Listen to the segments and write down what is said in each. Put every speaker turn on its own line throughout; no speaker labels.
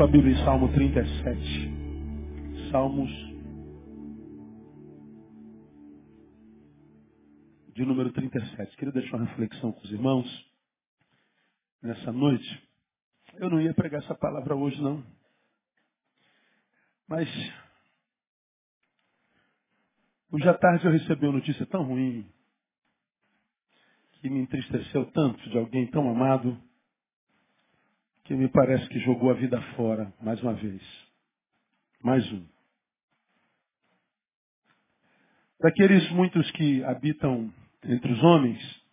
sua Bíblia em Salmo 37. Salmos de número 37. Queria deixar uma reflexão com os irmãos nessa noite. Eu não ia pregar essa palavra hoje, não. Mas hoje à tarde eu recebi uma notícia tão ruim que me entristeceu tanto de alguém tão amado que me parece que jogou a vida fora mais uma vez. Mais um. Daqueles muitos que habitam entre os homens,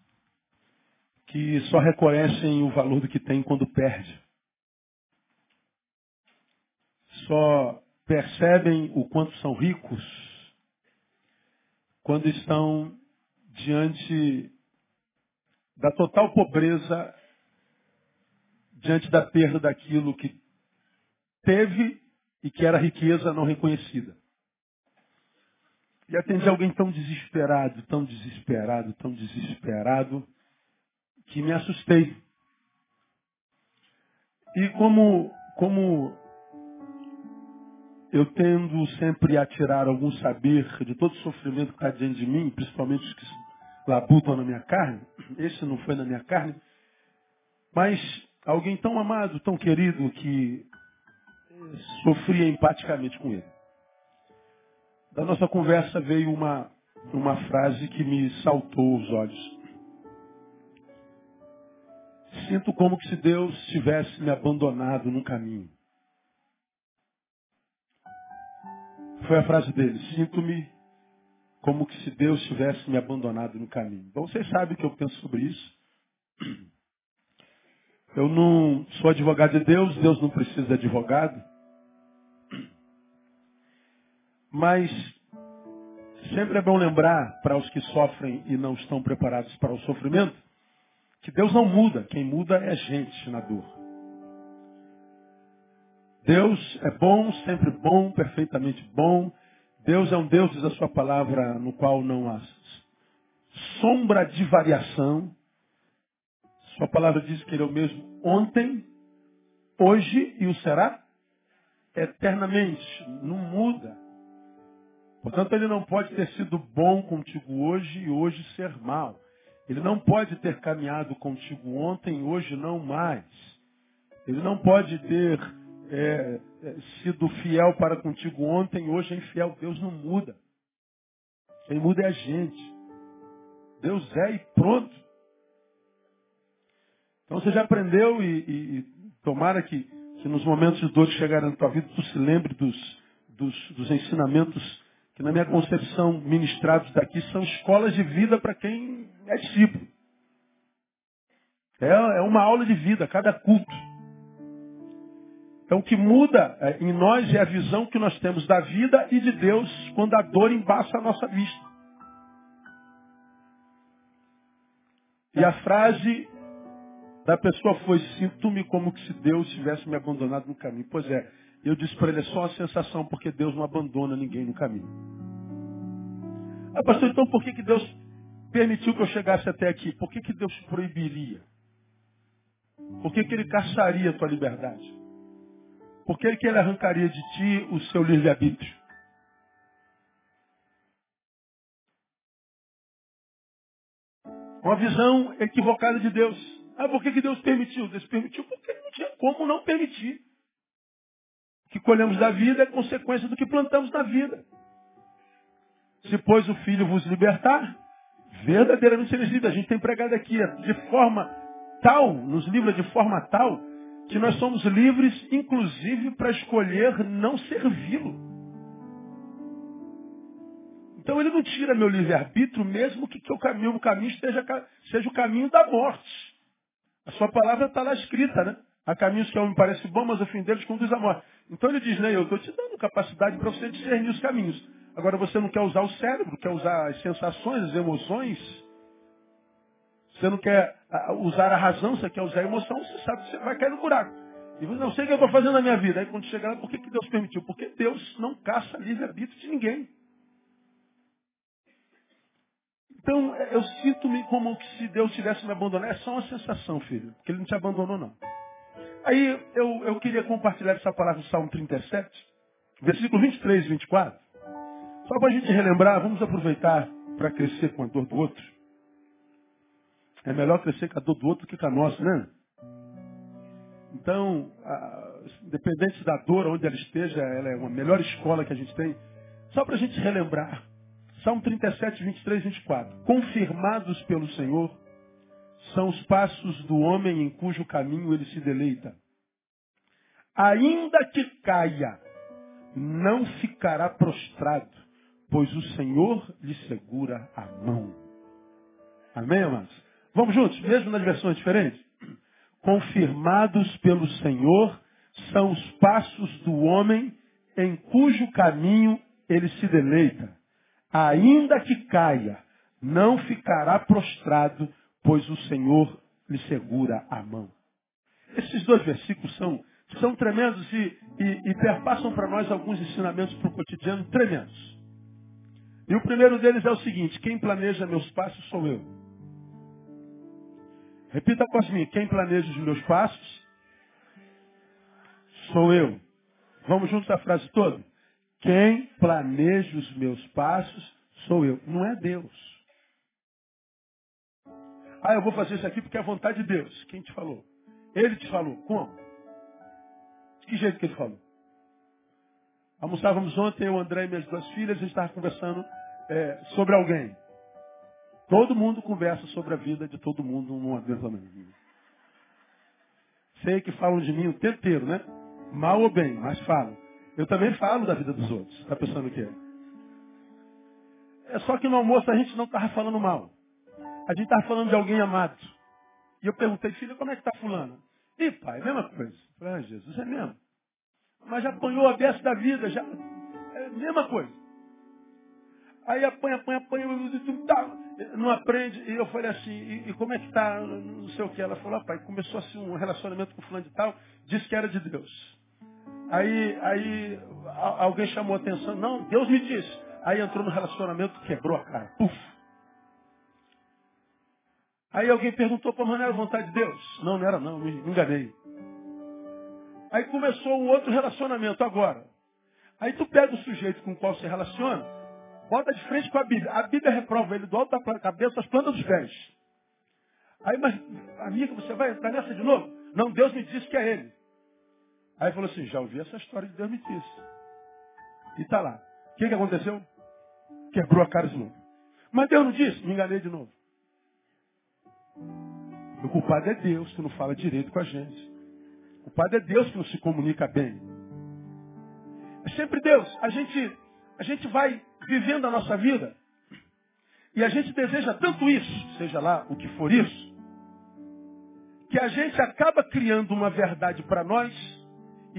que só reconhecem o valor do que tem quando perde. Só percebem o quanto são ricos quando estão diante da total pobreza diante da perda daquilo que teve e que era riqueza não reconhecida. E atendi alguém tão desesperado, tão desesperado, tão desesperado, que me assustei. E como, como eu tendo sempre a tirar algum saber de todo o sofrimento que está diante de mim, principalmente os que labutam na minha carne, esse não foi na minha carne, mas Alguém tão amado, tão querido, que sofria empaticamente com ele. Da nossa conversa veio uma, uma frase que me saltou os olhos. Sinto como que se Deus tivesse me abandonado no caminho. Foi a frase dele. Sinto-me como que se Deus tivesse me abandonado no caminho. Então vocês sabem que eu penso sobre isso. Eu não sou advogado de Deus, Deus não precisa de advogado. Mas sempre é bom lembrar para os que sofrem e não estão preparados para o sofrimento, que Deus não muda, quem muda é a gente na dor. Deus é bom, sempre bom, perfeitamente bom. Deus é um Deus, diz a sua palavra, no qual não há sombra de variação. Sua palavra diz que ele é o mesmo ontem, hoje e o será eternamente. Não muda. Portanto, ele não pode ter sido bom contigo hoje e hoje ser mal. Ele não pode ter caminhado contigo ontem e hoje não mais. Ele não pode ter é, é sido fiel para contigo ontem e hoje é infiel. Deus não muda. Quem muda é a gente. Deus é e pronto. Então você já aprendeu e, e, e tomara que, que, nos momentos de dor que chegarem na tua vida, tu se lembre dos, dos, dos ensinamentos que na minha concepção ministrados daqui são escolas de vida para quem é discípulo. É, é uma aula de vida, cada culto. Então o que muda é, em nós é a visão que nós temos da vida e de Deus quando a dor embaça a nossa vista. E a frase da pessoa foi, sinto-me como que se Deus tivesse me abandonado no caminho. Pois é, eu disse para ele, é só uma sensação, porque Deus não abandona ninguém no caminho. Ah, pastor, então por que, que Deus permitiu que eu chegasse até aqui? Por que, que Deus proibiria? Por que, que ele caçaria a tua liberdade? Por que, que ele arrancaria de ti o seu livre-arbítrio? Uma visão equivocada de Deus. Ah, por que, que Deus permitiu? Deus permitiu porque não tinha como não permitir. O que colhemos da vida é consequência do que plantamos na vida. Se pois o Filho vos libertar, verdadeiramente sereis livres. A gente tem pregado aqui de forma tal, nos livra de forma tal, que nós somos livres, inclusive, para escolher não servi-lo. Então ele não tira meu livre-arbítrio, mesmo que, que o caminho, o caminho esteja, seja o caminho da morte. A sua palavra está lá escrita, né? Há caminhos que ao me parece bom, mas o fim deles conduz à morte. Então ele diz, né, eu estou te dando capacidade para você discernir os caminhos. Agora você não quer usar o cérebro, quer usar as sensações, as emoções. Você não quer usar a razão, você quer usar a emoção, você sabe que você vai cair no buraco. E você não sei o que eu estou fazendo na minha vida. Aí quando chegar lá, por que, que Deus permitiu? Porque Deus não caça livre-arbítrio de ninguém. Então, eu sinto-me como se Deus tivesse me abandonado. É só uma sensação, filho. Porque Ele não te abandonou, não. Aí eu, eu queria compartilhar essa palavra do Salmo 37, versículo 23 e 24. Só para a gente relembrar, vamos aproveitar para crescer com a dor do outro. É melhor crescer com a dor do outro que com a nossa, né? Então, a, independente da dor, onde ela esteja, ela é uma melhor escola que a gente tem. Só para a gente relembrar. Salmo 37, 23 e 24. Confirmados pelo Senhor são os passos do homem em cujo caminho ele se deleita. Ainda que caia, não ficará prostrado, pois o Senhor lhe segura a mão. Amém, amados? Vamos juntos, mesmo nas versões diferentes? Confirmados pelo Senhor são os passos do homem em cujo caminho ele se deleita. Ainda que caia, não ficará prostrado, pois o Senhor lhe segura a mão. Esses dois versículos são, são tremendos e, e, e perpassam para nós alguns ensinamentos para o cotidiano tremendos. E o primeiro deles é o seguinte: quem planeja meus passos sou eu. Repita com mim: quem planeja os meus passos sou eu. Vamos juntos a frase toda? Quem planeja os meus passos sou eu. Não é Deus. Ah, eu vou fazer isso aqui porque é a vontade de Deus. Quem te falou? Ele te falou. Como? De que jeito que ele falou? Almoçávamos ontem, eu, André e minhas duas filhas, a gente estava conversando é, sobre alguém. Todo mundo conversa sobre a vida de todo mundo num também. Sei que falam de mim o tempo inteiro, né? Mal ou bem, mas falam. Eu também falo da vida dos outros. Está pensando o quê? É só que no almoço a gente não estava falando mal. A gente estava falando de alguém amado. E eu perguntei, filha, como é que está fulano? Ih, pai, mesma coisa. Falei, ah, Jesus, é mesmo. Mas já apanhou a beça da vida, já. É mesma coisa. Aí apanha, apanha, apanha, não aprende. E eu falei assim, e, e como é que está? Não sei o que. Ela falou, pai, começou assim um relacionamento com fulano de tal, disse que era de Deus. Aí, aí alguém chamou a atenção. Não, Deus me disse. Aí entrou no relacionamento, quebrou a cara. Puf. Aí alguém perguntou, pô, mas não era vontade de Deus? Não, não era não, me enganei. Aí começou um outro relacionamento agora. Aí tu pega o sujeito com o qual se relaciona, bota de frente com a Bíblia. A Bíblia reprova ele do alto da cabeça às plantas dos pés. Aí, mas, amigo, você vai entrar nessa de novo? Não, Deus me disse que é ele. Aí falou assim, já ouvi essa história de Deus me disse. E tá lá. O que, que aconteceu? Quebrou a cara de novo. Mas Deus não disse, me enganei de novo. O culpado é Deus que não fala direito com a gente. O culpado é Deus que não se comunica bem. É sempre Deus. A gente, a gente vai vivendo a nossa vida e a gente deseja tanto isso, seja lá o que for isso, que a gente acaba criando uma verdade para nós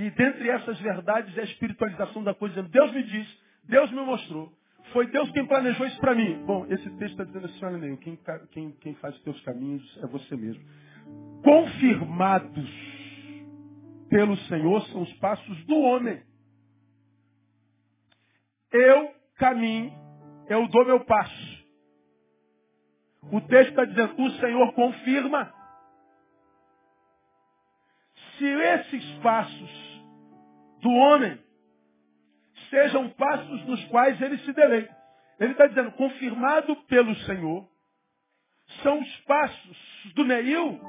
e dentre essas verdades é a espiritualização da coisa. Deus me disse, Deus me mostrou. Foi Deus quem planejou isso para mim. Bom, esse texto está dizendo assim, olha nem, quem, quem, quem faz os teus caminhos é você mesmo. Confirmados pelo Senhor são os passos do homem. Eu caminho, eu dou meu passo. O texto está dizendo, o Senhor confirma. Se esses passos do homem sejam passos nos quais ele se deleita. Ele está dizendo, confirmado pelo Senhor, são os passos do Neil,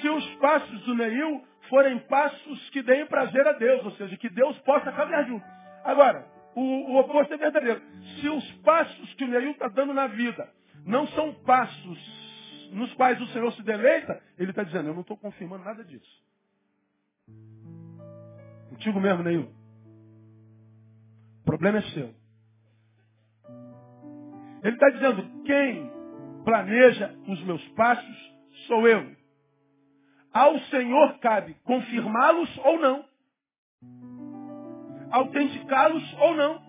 se os passos do Neil forem passos que deem prazer a Deus, ou seja, que Deus possa caminhar junto. Agora, o, o oposto é verdadeiro. Se os passos que o Neil está dando na vida não são passos nos quais o Senhor se deleita, ele está dizendo, eu não estou confirmando nada disso. Contigo mesmo, Neil. O problema é seu. Ele está dizendo, quem planeja os meus passos sou eu. Ao Senhor cabe confirmá-los ou não. Autenticá-los ou não.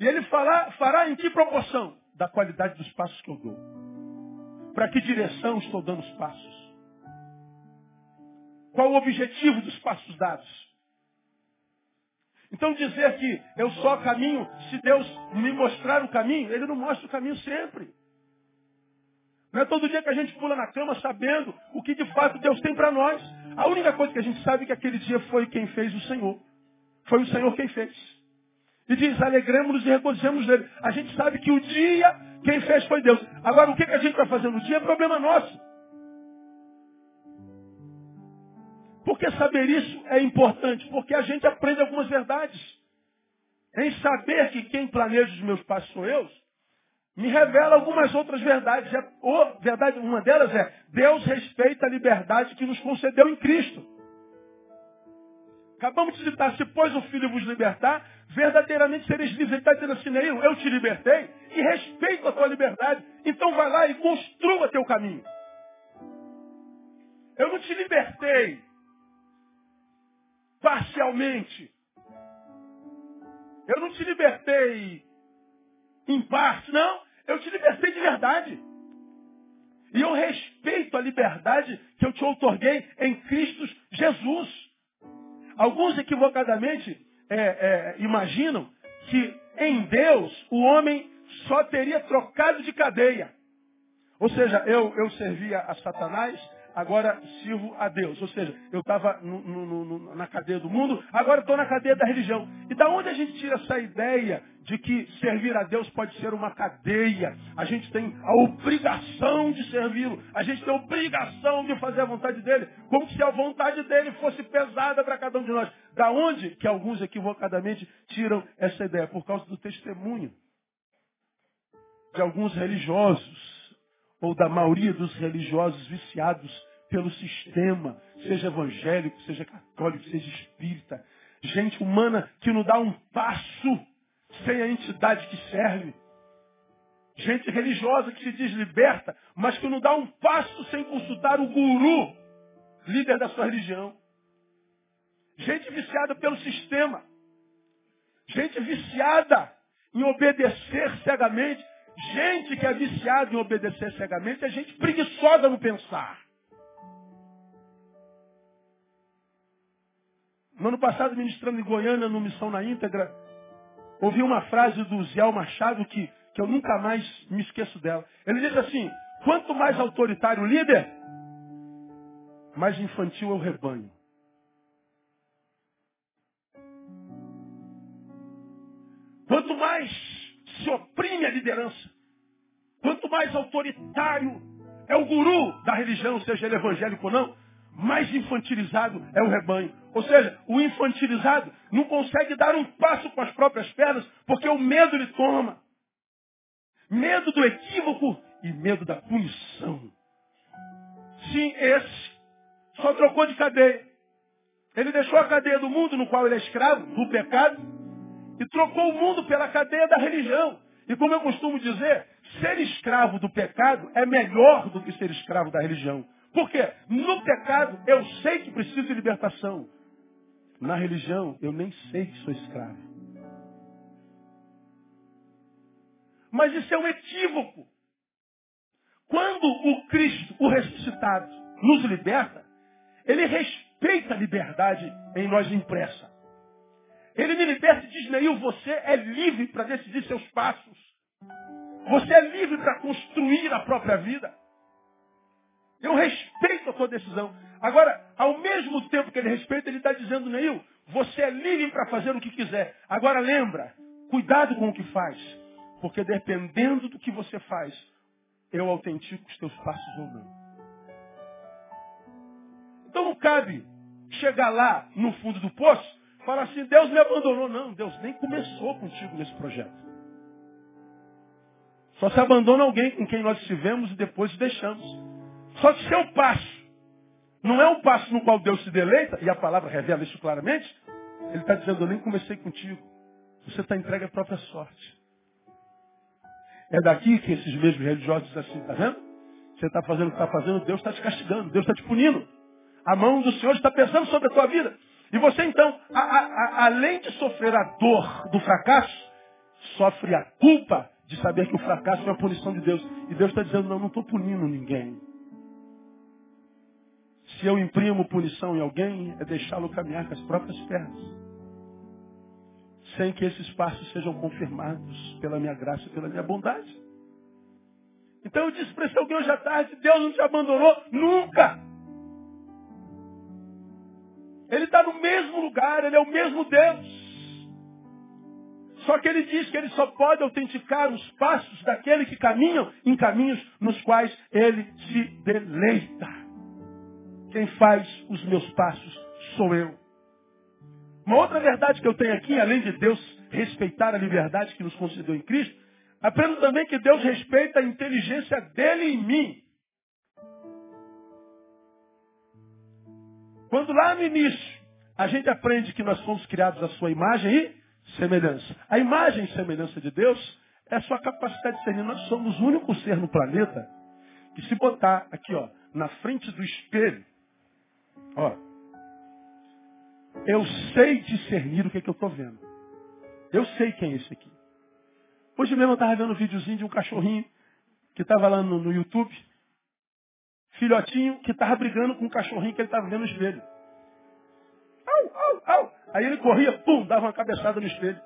E ele fará, fará em que proporção? Da qualidade dos passos que eu dou. Para que direção estou dando os passos? Qual o objetivo dos passos dados? Então dizer que eu só caminho, se Deus me mostrar o caminho, Ele não mostra o caminho sempre. Não é todo dia que a gente pula na cama sabendo o que de fato Deus tem para nós. A única coisa que a gente sabe é que aquele dia foi quem fez o Senhor. Foi o Senhor quem fez. E diz, alegremos-nos e regozijemos nele. A gente sabe que o dia quem fez foi Deus. Agora, o que, que a gente vai fazer no dia é problema nosso. Por que saber isso é importante? Porque a gente aprende algumas verdades. Em saber que quem planeja os meus passos sou eu, me revela algumas outras verdades. É, verdade, uma delas é, Deus respeita a liberdade que nos concedeu em Cristo. Acabamos de citar, se pois o Filho vos libertar, verdadeiramente sereis livres. Ele está dizendo assim, Neil, eu te libertei e respeito a tua liberdade. Então vai lá e construa teu caminho. Eu não te libertei parcialmente. Eu não te libertei em parte, não. Eu te libertei de verdade. E eu respeito a liberdade que eu te outorguei em Cristo Jesus. Alguns equivocadamente é, é, imaginam que em Deus o homem só teria trocado de cadeia. Ou seja, eu, eu servia a Satanás, agora sirvo a Deus. Ou seja, eu estava na cadeia do mundo, agora estou na cadeia da religião. E da onde a gente tira essa ideia de que servir a Deus pode ser uma cadeia? A gente tem a obrigação de servi-lo. A gente tem a obrigação de fazer a vontade dele, como se a vontade dele fosse pesada para cada um de nós. Da onde que alguns equivocadamente tiram essa ideia? Por causa do testemunho de alguns religiosos ou da maioria dos religiosos viciados pelo sistema, seja evangélico, seja católico, seja espírita. Gente humana que não dá um passo sem a entidade que serve. Gente religiosa que se diz liberta, mas que não dá um passo sem consultar o guru, líder da sua religião. Gente viciada pelo sistema. Gente viciada em obedecer cegamente Gente que é viciada em obedecer cegamente é gente preguiçosa no pensar. No ano passado, ministrando em Goiânia, no Missão na íntegra, ouvi uma frase do Zé Machado que, que eu nunca mais me esqueço dela. Ele diz assim, quanto mais autoritário o líder, mais infantil é o rebanho. Quanto mais se oprime a liderança. Quanto mais autoritário é o guru da religião, seja ele evangélico ou não, mais infantilizado é o rebanho. Ou seja, o infantilizado não consegue dar um passo com as próprias pernas, porque o medo lhe toma. Medo do equívoco e medo da punição. Sim, esse só trocou de cadeia. Ele deixou a cadeia do mundo no qual ele é escravo, do pecado, e trocou o mundo pela cadeia da religião. E como eu costumo dizer, ser escravo do pecado é melhor do que ser escravo da religião. Por quê? No pecado eu sei que preciso de libertação. Na religião eu nem sei que sou escravo. Mas isso é um equívoco. Quando o Cristo, o ressuscitado, nos liberta, ele respeita a liberdade em nós impressa. Ele me liberta e diz, Neil, você é livre para decidir seus passos. Você é livre para construir a própria vida. Eu respeito a sua decisão. Agora, ao mesmo tempo que ele respeita, ele está dizendo, Neil, você é livre para fazer o que quiser. Agora lembra, cuidado com o que faz. Porque dependendo do que você faz, eu autentico os teus passos ou não. Então não cabe chegar lá no fundo do poço Fala assim, Deus me abandonou. Não, Deus nem começou contigo nesse projeto. Só se abandona alguém com quem nós estivemos e depois deixamos. Só que seu passo não é um passo no qual Deus se deleita, e a palavra revela isso claramente, ele está dizendo, eu nem comecei contigo. Você está entregue à própria sorte. É daqui que esses mesmos religiosos dizem assim, está vendo? Você está fazendo o que está fazendo, Deus está te castigando, Deus está te punindo. A mão do Senhor está pesando sobre a tua vida. E você então, a, a, a, além de sofrer a dor do fracasso, sofre a culpa de saber que o fracasso é uma punição de Deus. E Deus está dizendo, não, não estou punindo ninguém. Se eu imprimo punição em alguém, é deixá-lo caminhar com as próprias pernas. Sem que esses passos sejam confirmados pela minha graça e pela minha bondade. Então eu disse para esse alguém hoje à tarde, Deus não te abandonou nunca. Ele está no mesmo lugar, ele é o mesmo Deus. Só que ele diz que ele só pode autenticar os passos daquele que caminham em caminhos nos quais ele se deleita. Quem faz os meus passos sou eu. Uma outra verdade que eu tenho aqui, além de Deus respeitar a liberdade que nos concedeu em Cristo, aprendo também que Deus respeita a inteligência dele em mim. Quando lá no início a gente aprende que nós fomos criados à sua imagem e semelhança. A imagem e semelhança de Deus é a sua capacidade de ser. Nós somos o único ser no planeta que se botar aqui, ó, na frente do espelho, ó, eu sei discernir o que, é que eu estou vendo. Eu sei quem é esse aqui. Hoje mesmo eu estava vendo um videozinho de um cachorrinho que estava lá no, no, YouTube, filhotinho, que estava brigando com um cachorrinho que ele estava vendo no espelho. Au, au, au. Aí ele corria, pum, dava uma cabeçada no espelho.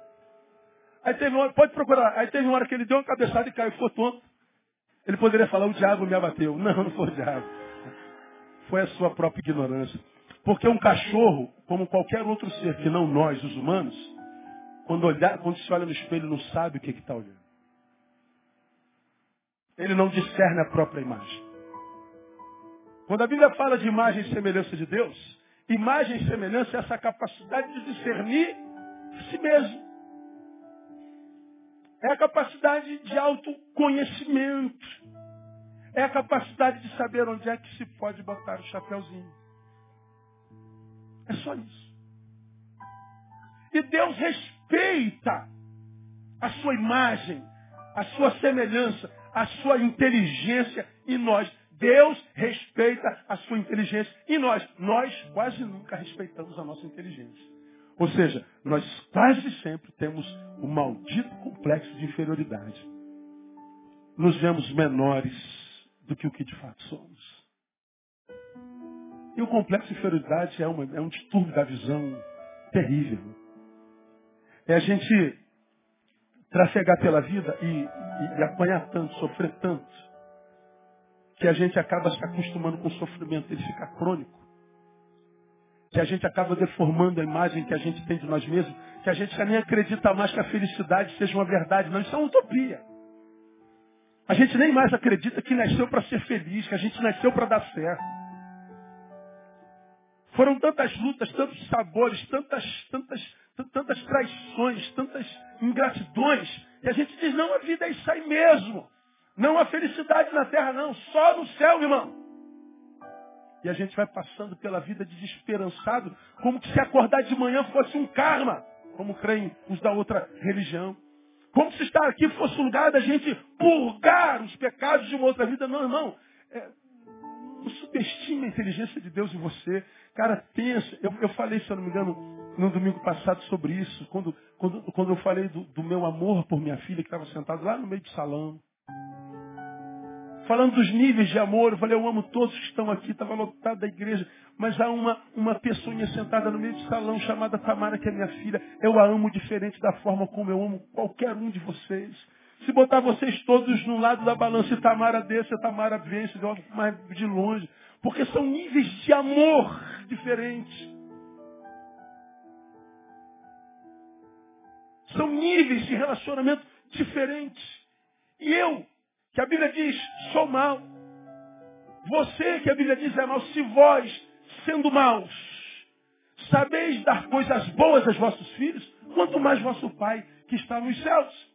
Aí teve uma hora, pode procurar, aí teve uma hora que ele deu uma cabeçada e caiu, ficou tonto. Ele poderia falar, o diabo me abateu. Não, não foi o diabo. Foi a sua própria ignorância. Porque um cachorro, como qualquer outro ser que não nós, os humanos, quando, olhar, quando se olha no espelho, não sabe o que está olhando. Ele não discerne a própria imagem. Quando a Bíblia fala de imagem e semelhança de Deus, imagem e semelhança é essa capacidade de discernir si mesmo. É a capacidade de autoconhecimento. É a capacidade de saber onde é que se pode botar o chapéuzinho. É só isso. E Deus respeita a sua imagem, a sua semelhança, a sua inteligência em nós. Deus respeita a sua inteligência em nós. Nós quase nunca respeitamos a nossa inteligência. Ou seja, nós quase sempre temos o maldito complexo de inferioridade. Nos vemos menores do que o que de fato somos. E o complexo de inferioridade é, uma, é um distúrbio da visão terrível. É a gente trafegar pela vida e, e, e apanhar tanto, sofrer tanto, que a gente acaba se acostumando com o sofrimento, ele fica crônico. Que a gente acaba deformando a imagem que a gente tem de nós mesmos, que a gente já nem acredita mais que a felicidade seja uma verdade, não, isso é uma utopia. A gente nem mais acredita que nasceu para ser feliz, que a gente nasceu para dar certo. Foram tantas lutas, tantos sabores, tantas, tantas, tantas traições, tantas ingratidões, que a gente diz, não, a vida é isso aí mesmo. Não há felicidade na terra, não, só no céu, irmão. E a gente vai passando pela vida desesperançado, como se acordar de manhã fosse um karma, como creem os da outra religião. Como se estar aqui fosse o lugar da gente purgar os pecados de uma outra vida. Não, irmão. É, não subestime a inteligência de Deus em você. Cara, pensa. Eu, eu falei, se eu não me engano, no domingo passado sobre isso. Quando, quando, quando eu falei do, do meu amor por minha filha, que estava sentada lá no meio do salão. Falando dos níveis de amor, eu falei, eu amo todos que estão aqui, estava lotado da igreja, mas há uma, uma pessoinha sentada no meio do salão chamada Tamara, que é minha filha. Eu a amo diferente da forma como eu amo qualquer um de vocês. Se botar vocês todos no lado da balança e Tamara desce, a Tamara vence, mais de longe. Porque são níveis de amor diferentes. São níveis de relacionamento diferentes. E eu, que a Bíblia diz, sou mal. Você, que a Bíblia diz, é mal. Se vós, sendo maus, sabeis dar coisas boas aos vossos filhos, quanto mais vosso Pai que está nos céus.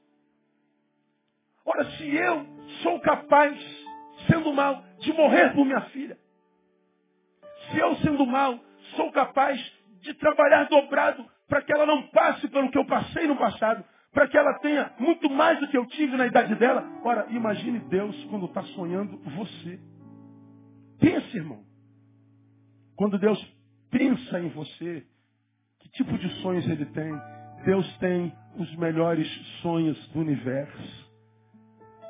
Ora, se eu sou capaz, sendo mal, de morrer por minha filha, se eu, sendo mal, sou capaz de trabalhar dobrado para que ela não passe pelo que eu passei no passado, para que ela tenha muito mais do que eu tive na idade dela, ora, imagine Deus quando está sonhando você. Pense, irmão. Quando Deus pensa em você, que tipo de sonhos ele tem? Deus tem os melhores sonhos do universo.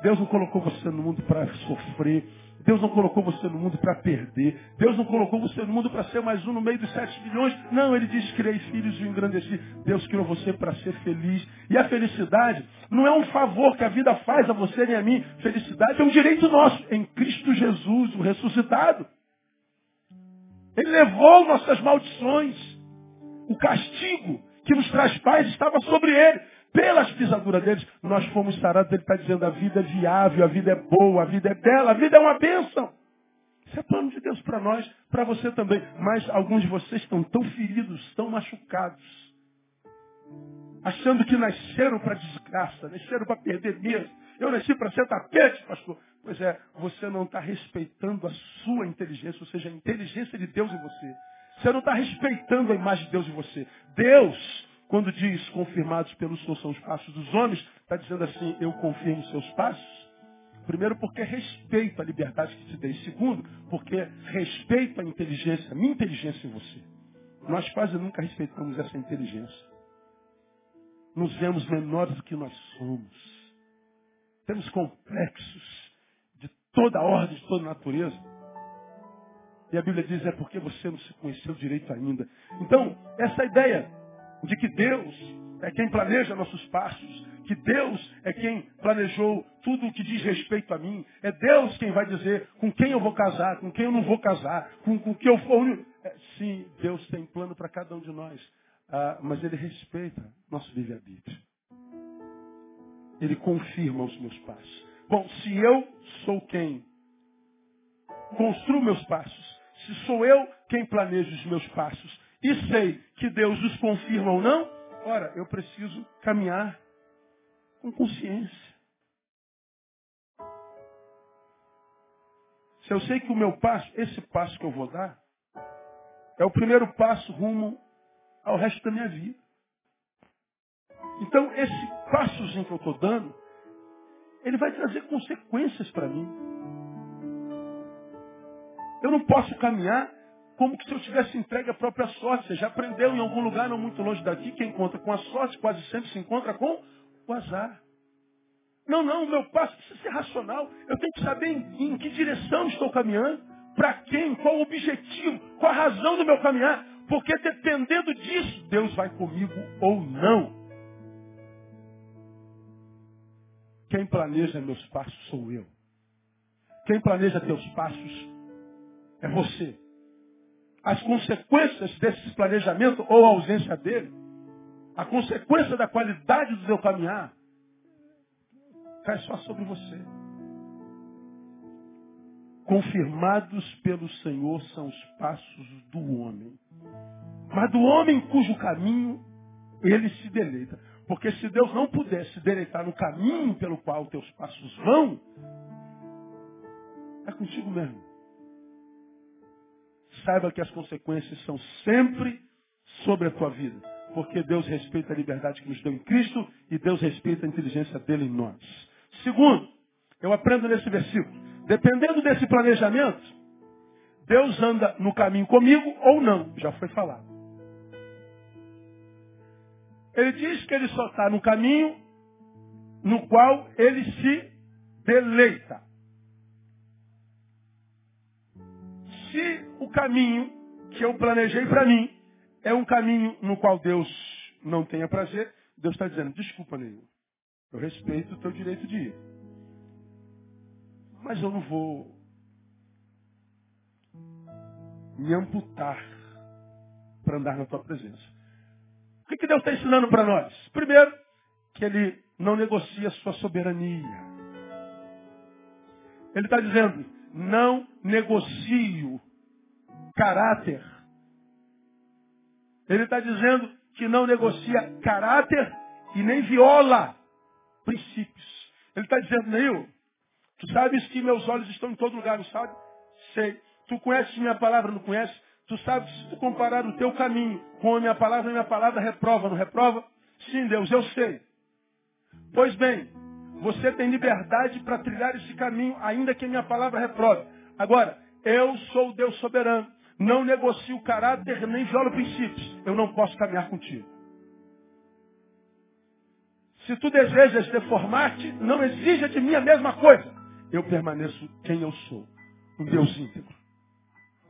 Deus não colocou você no mundo para sofrer. Deus não colocou você no mundo para perder. Deus não colocou você no mundo para ser mais um no meio dos sete milhões. Não, ele diz, criei filhos e engrandeci. Deus criou você para ser feliz. E a felicidade não é um favor que a vida faz a você nem a mim. Felicidade é um direito nosso em Cristo Jesus, o ressuscitado. Ele levou nossas maldições. O castigo que nos traz paz estava sobre ele. Pelas pisaduras deles, nós fomos sarados. Ele está dizendo, a vida é viável, a vida é boa, a vida é bela, a vida é uma bênção. Isso é plano de Deus para nós, para você também. Mas alguns de vocês estão tão feridos, tão machucados. Achando que nasceram para desgraça, nasceram para perder mesmo. Eu nasci para ser tapete, pastor. Pois é, você não está respeitando a sua inteligência, ou seja, a inteligência de Deus em você. Você não está respeitando a imagem de Deus em você. Deus quando diz confirmados pelo Senhor são os passos dos homens, está dizendo assim, eu confio nos seus passos. Primeiro, porque respeito a liberdade que te dei. Segundo, porque respeito a inteligência, a minha inteligência em você. Nós quase nunca respeitamos essa inteligência. Nos vemos menores do que nós somos. Temos complexos de toda ordem, de toda natureza. E a Bíblia diz, é porque você não se conheceu direito ainda. Então, essa ideia de que Deus é quem planeja nossos passos, que Deus é quem planejou tudo o que diz respeito a mim, é Deus quem vai dizer com quem eu vou casar, com quem eu não vou casar, com, com que eu for. É, sim, Deus tem plano para cada um de nós, ah, mas Ele respeita nosso livre-arbítrio. Ele confirma os meus passos. Bom, se eu sou quem construo meus passos, se sou eu quem planeja os meus passos, e sei que Deus os confirma ou não, ora, eu preciso caminhar com consciência. Se eu sei que o meu passo, esse passo que eu vou dar, é o primeiro passo rumo ao resto da minha vida. Então, esse passozinho que eu estou dando, ele vai trazer consequências para mim. Eu não posso caminhar como que se eu tivesse entregue a própria sorte. Você já aprendeu em algum lugar não muito longe daqui, quem encontra com a sorte quase sempre se encontra com o azar. Não, não, o meu passo precisa ser racional. Eu tenho que saber em, em que direção estou caminhando, para quem, qual o objetivo, qual a razão do meu caminhar. Porque dependendo disso, Deus vai comigo ou não. Quem planeja meus passos sou eu. Quem planeja teus passos é você as consequências desse planejamento ou ausência dele, a consequência da qualidade do seu caminhar, cai só sobre você. Confirmados pelo Senhor são os passos do homem. Mas do homem cujo caminho ele se deleita. Porque se Deus não pudesse deleitar no caminho pelo qual teus passos vão, é contigo mesmo saiba que as consequências são sempre sobre a tua vida. Porque Deus respeita a liberdade que nos deu em Cristo e Deus respeita a inteligência dele em nós. Segundo, eu aprendo nesse versículo, dependendo desse planejamento, Deus anda no caminho comigo ou não, já foi falado. Ele diz que ele só está no caminho no qual ele se deleita. Se o caminho que eu planejei para mim é um caminho no qual Deus não tenha prazer, Deus está dizendo, desculpa, Neil, eu respeito o teu direito de ir. Mas eu não vou me amputar para andar na tua presença. O que, que Deus está ensinando para nós? Primeiro, que Ele não negocia sua soberania. Ele está dizendo, não negocio caráter. Ele está dizendo que não negocia caráter e nem viola princípios. Ele está dizendo, Neil, tu sabes que meus olhos estão em todo lugar, não sabe? Sei. Tu conheces minha palavra, não conheces? Tu sabes se tu comparar o teu caminho com a minha palavra, a minha palavra reprova, não reprova? Sim, Deus, eu sei. Pois bem, você tem liberdade para trilhar esse caminho, ainda que a minha palavra reprove. Agora, eu sou o Deus soberano. Não negocio caráter nem violo princípios. Eu não posso caminhar contigo. Se tu desejas deformar-te, não exija de mim a mesma coisa. Eu permaneço quem eu sou. Um Deus íntegro.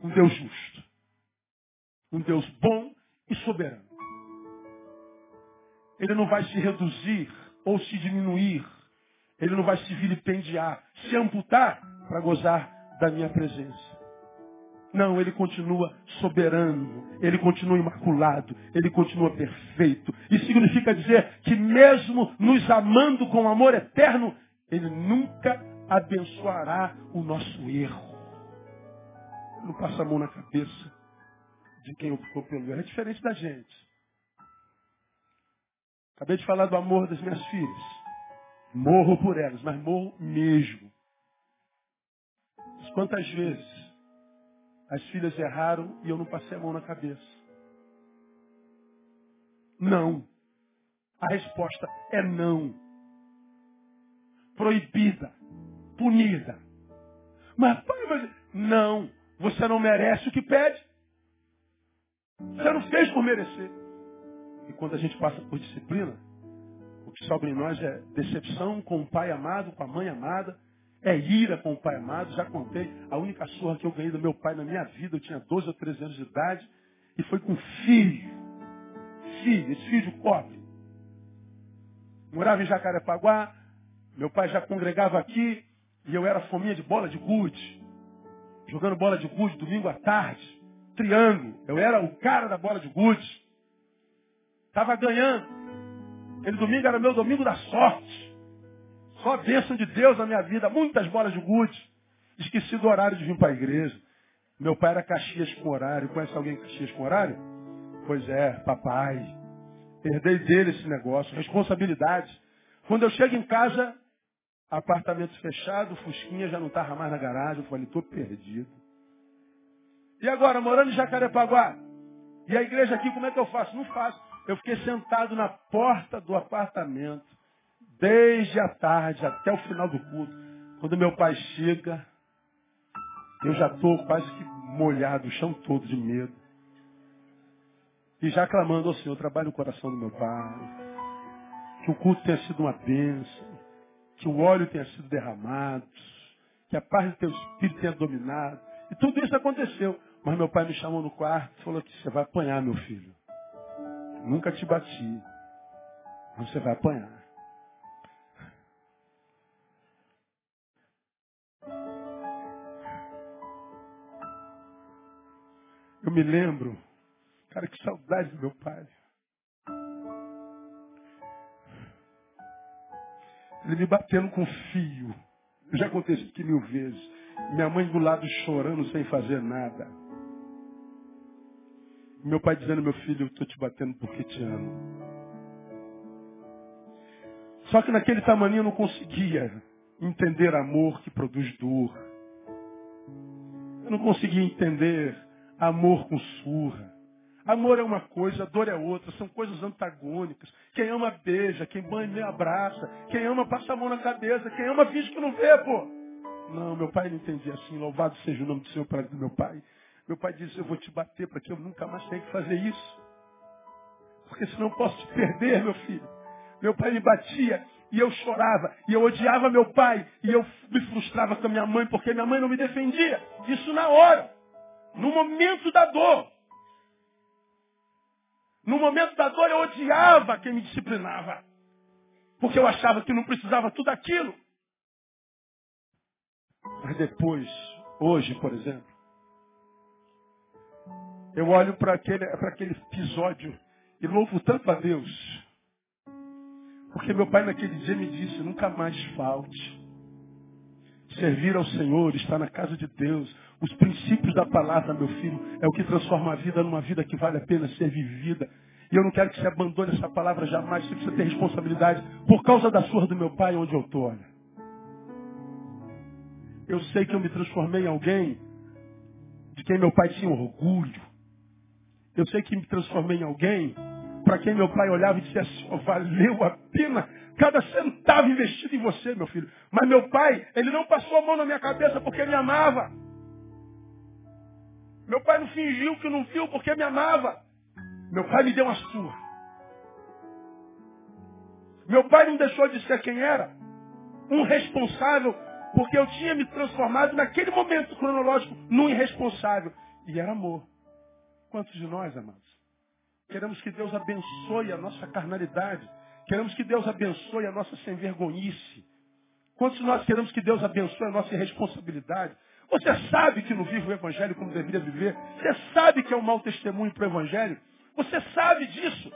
Um Deus justo. Um Deus bom e soberano. Ele não vai se reduzir ou se diminuir. Ele não vai se vilipendiar, se amputar para gozar da minha presença. Não, ele continua soberano, ele continua imaculado, ele continua perfeito. Isso significa dizer que mesmo nos amando com amor eterno, ele nunca abençoará o nosso erro. Ele não passa a mão na cabeça de quem optou pelo erro. É diferente da gente. Acabei de falar do amor das minhas filhas. Morro por elas, mas morro mesmo. Mas quantas vezes as filhas erraram e eu não passei a mão na cabeça? Não. A resposta é não. Proibida. Punida. Mas, pai, mas... Não. Você não merece o que pede. Você não fez por merecer. E quando a gente passa por disciplina, o que sobra em nós é decepção com o pai amado, com a mãe amada, é ira com o pai amado. Já contei, a única surra que eu ganhei do meu pai na minha vida, eu tinha 12 ou 13 anos de idade, e foi com filho. Filho, esse filho cobre. Morava em Jacarepaguá, meu pai já congregava aqui, e eu era fominha de bola de gude. Jogando bola de gude domingo à tarde, triângulo. Eu era o cara da bola de gude. Estava ganhando. Aquele domingo era meu domingo da sorte. Só a bênção de Deus na minha vida. Muitas bolas de gude. Esqueci do horário de vir para a igreja. Meu pai era Caxias com horário. Conhece alguém Caxias com horário? Pois é, papai. Herdei dele esse negócio. Responsabilidade. Quando eu chego em casa, apartamento fechado, Fusquinha já não estava mais na garagem. Eu falei, estou perdido. E agora, morando em Jacarepaguá? E a igreja aqui, como é que eu faço? Não faço. Eu fiquei sentado na porta do apartamento desde a tarde até o final do culto. Quando meu pai chega, eu já estou quase que molhado, o chão todo de medo. E já clamando ao Senhor, trabalhe no coração do meu pai. Que o culto tenha sido uma bênção. Que o óleo tenha sido derramado. Que a paz do teu espírito tenha dominado. E tudo isso aconteceu. Mas meu pai me chamou no quarto e falou que você vai apanhar, meu filho. Nunca te bati. Mas você vai apanhar. Me lembro, cara, que saudade do meu pai. Ele me batendo com fio. Eu já contei isso aqui mil vezes. Minha mãe do lado chorando sem fazer nada. Meu pai dizendo, meu filho, eu estou te batendo porque te amo. Só que naquele tamanho eu não conseguia entender amor que produz dor. Eu não conseguia entender amor com surra. Amor é uma coisa, dor é outra, são coisas antagônicas. Quem ama beija, quem banha abraça, quem ama passa a mão na cabeça, quem ama finge que não vê, pô. Não, meu pai não entendia assim. Louvado seja o nome do Senhor para meu pai. Meu pai disse, eu vou te bater para que eu nunca mais tenha que fazer isso. Porque senão posso te perder, meu filho. Meu pai me batia e eu chorava. E eu odiava meu pai. E eu me frustrava com a minha mãe porque minha mãe não me defendia. Isso na hora. No momento da dor. No momento da dor eu odiava quem me disciplinava. Porque eu achava que não precisava tudo aquilo. Mas depois, hoje, por exemplo, eu olho para aquele, aquele episódio e louvo tanto a Deus. Porque meu pai naquele dia me disse, nunca mais falte. Servir ao Senhor, estar na casa de Deus, os princípios da palavra, meu filho, é o que transforma a vida numa vida que vale a pena ser vivida. E eu não quero que você abandone essa palavra jamais. Você precisa ter responsabilidade por causa da surra do meu pai onde eu estou. Eu sei que eu me transformei em alguém de quem meu pai tinha orgulho. Eu sei que me transformei em alguém para quem meu pai olhava e dizia assim, oh, valeu a pena cada centavo investido em você, meu filho. Mas meu pai, ele não passou a mão na minha cabeça porque me amava. Meu pai não fingiu que não viu porque me amava. Meu pai me deu uma surra. Meu pai não deixou de ser quem era. Um responsável, Porque eu tinha me transformado naquele momento cronológico num irresponsável. E era amor. Quantos de nós, amados? Queremos que Deus abençoe a nossa carnalidade. Queremos que Deus abençoe a nossa sem vergonhice. Quantos de nós queremos que Deus abençoe a nossa irresponsabilidade? Você sabe que não vive o Evangelho como deveria viver. Você sabe que é um mau testemunho para o Evangelho. Você sabe disso.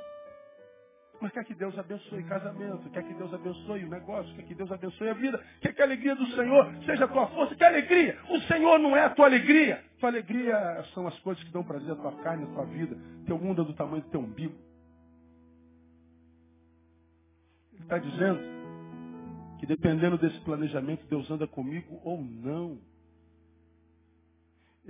Mas quer que Deus abençoe casamento, quer que Deus abençoe o negócio, quer que Deus abençoe a vida, quer que a alegria do Senhor seja a tua força. Que alegria! O Senhor não é a tua alegria. Tua alegria são as coisas que dão prazer à tua carne, à tua vida. Teu mundo é do tamanho do teu umbigo. Ele está dizendo que dependendo desse planejamento, Deus anda comigo ou não.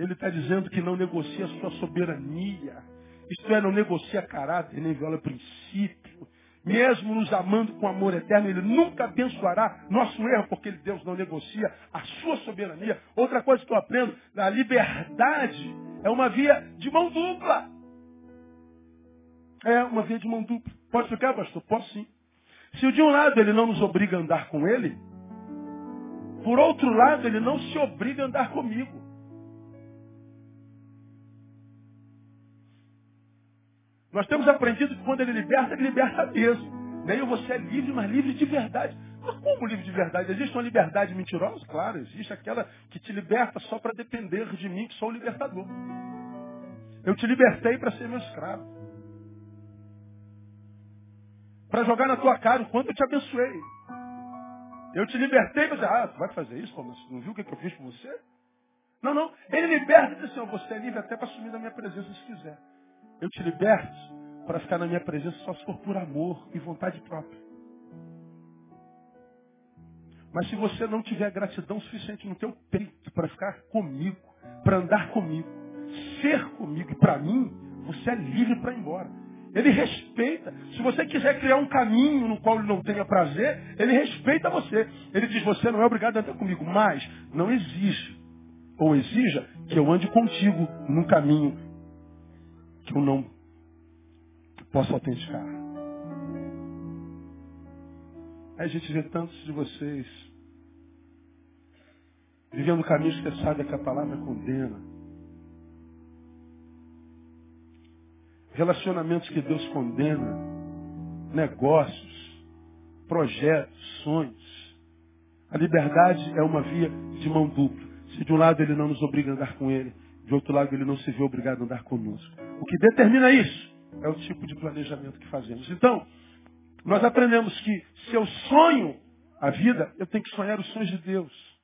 Ele está dizendo que não negocia a sua soberania. Isto é, não negocia caráter, nem viola princípio. Mesmo nos amando com amor eterno, Ele nunca abençoará nosso erro, porque Deus não negocia a sua soberania. Outra coisa que eu aprendo, a liberdade é uma via de mão dupla. É uma via de mão dupla. Pode explicar, pastor? Posso sim. Se de um lado ele não nos obriga a andar com ele, por outro lado ele não se obriga a andar comigo. Nós temos aprendido que quando ele liberta, ele liberta mesmo. Daí você é livre, mas livre de verdade. Mas como livre de verdade? Existe uma liberdade mentirosa? Claro, existe aquela que te liberta só para depender de mim, que sou o libertador. Eu te libertei para ser meu escravo. Para jogar na tua cara o quanto eu te abençoei. Eu te libertei para dizer, ah, tu vai fazer isso? Pô, mas não viu o que eu fiz por você? Não, não. Ele liberta e diz assim, você é livre até para assumir da minha presença se quiser. Eu te liberto para ficar na minha presença só se for por amor e vontade própria. Mas se você não tiver gratidão suficiente no teu peito para ficar comigo, para andar comigo, ser comigo e para mim, você é livre para ir embora. Ele respeita. Se você quiser criar um caminho no qual ele não tenha prazer, ele respeita você. Ele diz, você não é obrigado a andar comigo, mas não exige ou exija que eu ande contigo num caminho que eu não posso autenticar. Aí a gente vê tantos de vocês vivendo caminhos que você sabe que a palavra condena. Relacionamentos que Deus condena, negócios, projetos, sonhos. A liberdade é uma via de mão dupla. Se de um lado ele não nos obriga a andar com ele, de outro lado ele não se vê obrigado a andar conosco. O que determina isso é o tipo de planejamento que fazemos. Então, nós aprendemos que se eu sonho a vida, eu tenho que sonhar os sonhos de Deus.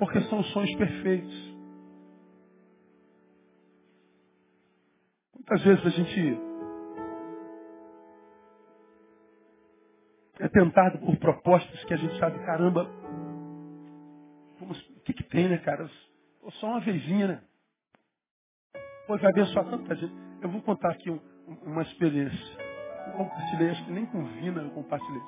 Porque são sonhos perfeitos. Muitas vezes a gente é tentado por propostas que a gente sabe, caramba, o que, que tem, né, cara? Só uma vezinha, né? Pô, vai abençoar tanta gente. Eu vou contar aqui um, uma experiência. Eu compartilhei, acho que nem com Vina eu compartilhei.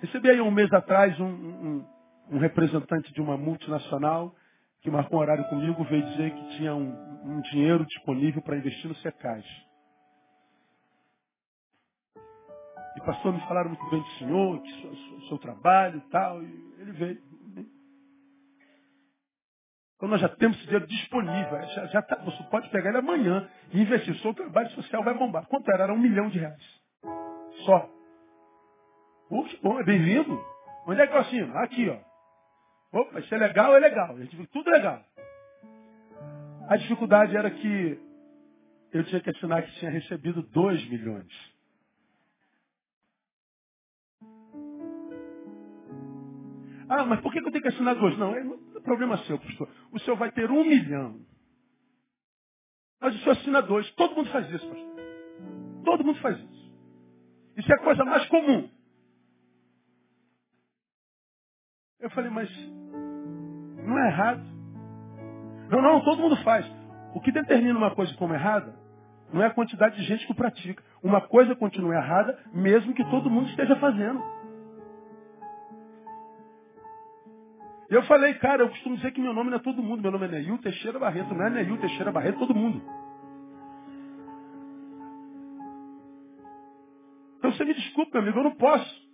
Recebi aí um mês atrás um, um, um representante de uma multinacional que marcou um horário comigo, veio dizer que tinha um, um dinheiro disponível para investir no Secais. E pastor, me falaram muito bem do senhor, que seu, seu trabalho e tal. E ele veio. Então nós já temos esse dinheiro disponível. Já, já tá, você pode pegar ele amanhã e investir. O seu trabalho social vai bombar. Quanto era? Era um milhão de reais. Só. Uh, que bom, é bem-vindo. Onde é que eu assino? Aqui, ó. Opa, isso é legal, é legal. Tudo legal. A dificuldade era que eu tinha que assinar que tinha recebido 2 milhões. Ah, mas por que eu tenho que assinar dois? Não, é problema seu, pastor. O senhor vai ter um milhão. Mas o senhor assina dois. Todo mundo faz isso, pastor. Todo mundo faz isso. Isso é a coisa mais comum. Eu falei, mas não é errado. Não, não, todo mundo faz. O que determina uma coisa como errada não é a quantidade de gente que o pratica. Uma coisa continua errada, mesmo que todo mundo esteja fazendo. Eu falei, cara, eu costumo dizer que meu nome não é todo mundo. Meu nome é Neil Teixeira Barreto. Não é Neil Teixeira Barreto, todo mundo. Então você me desculpe, meu amigo, eu não posso.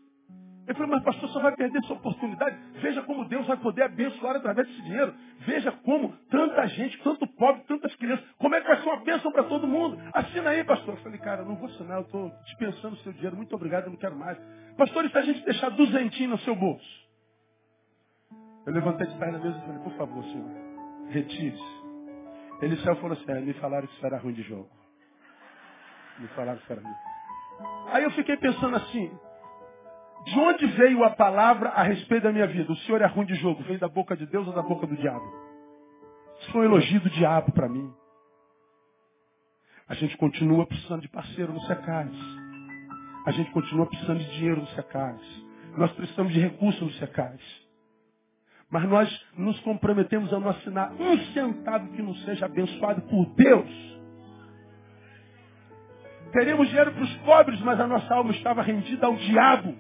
Eu falei, mas pastor, só vai perder essa oportunidade. Veja como Deus vai poder abençoar através desse dinheiro. Veja como tanta gente, tanto pobre, tantas crianças, como é que vai ser uma bênção para todo mundo. Assina aí, pastor. Eu falei, cara, não vou assinar, eu estou dispensando o seu dinheiro. Muito obrigado, eu não quero mais. Pastor, e se a gente deixar duzentinho no seu bolso? Eu levantei de na mesa e falei, por favor, senhor, retire-se. Ele saiu e falou assim, é, me falaram que isso era ruim de jogo. Me falaram que isso era ruim. Aí eu fiquei pensando assim, de onde veio a palavra a respeito da minha vida? O senhor é ruim de jogo. Veio da boca de Deus ou da boca do diabo? Isso foi um elogio do diabo para mim. A gente continua precisando de parceiro no Secais. A gente continua precisando de dinheiro no Secais. Nós precisamos de recursos no Secais. Mas nós nos comprometemos a não assinar um centavo que não seja abençoado por Deus. Teríamos dinheiro para os pobres, mas a nossa alma estava rendida ao diabo.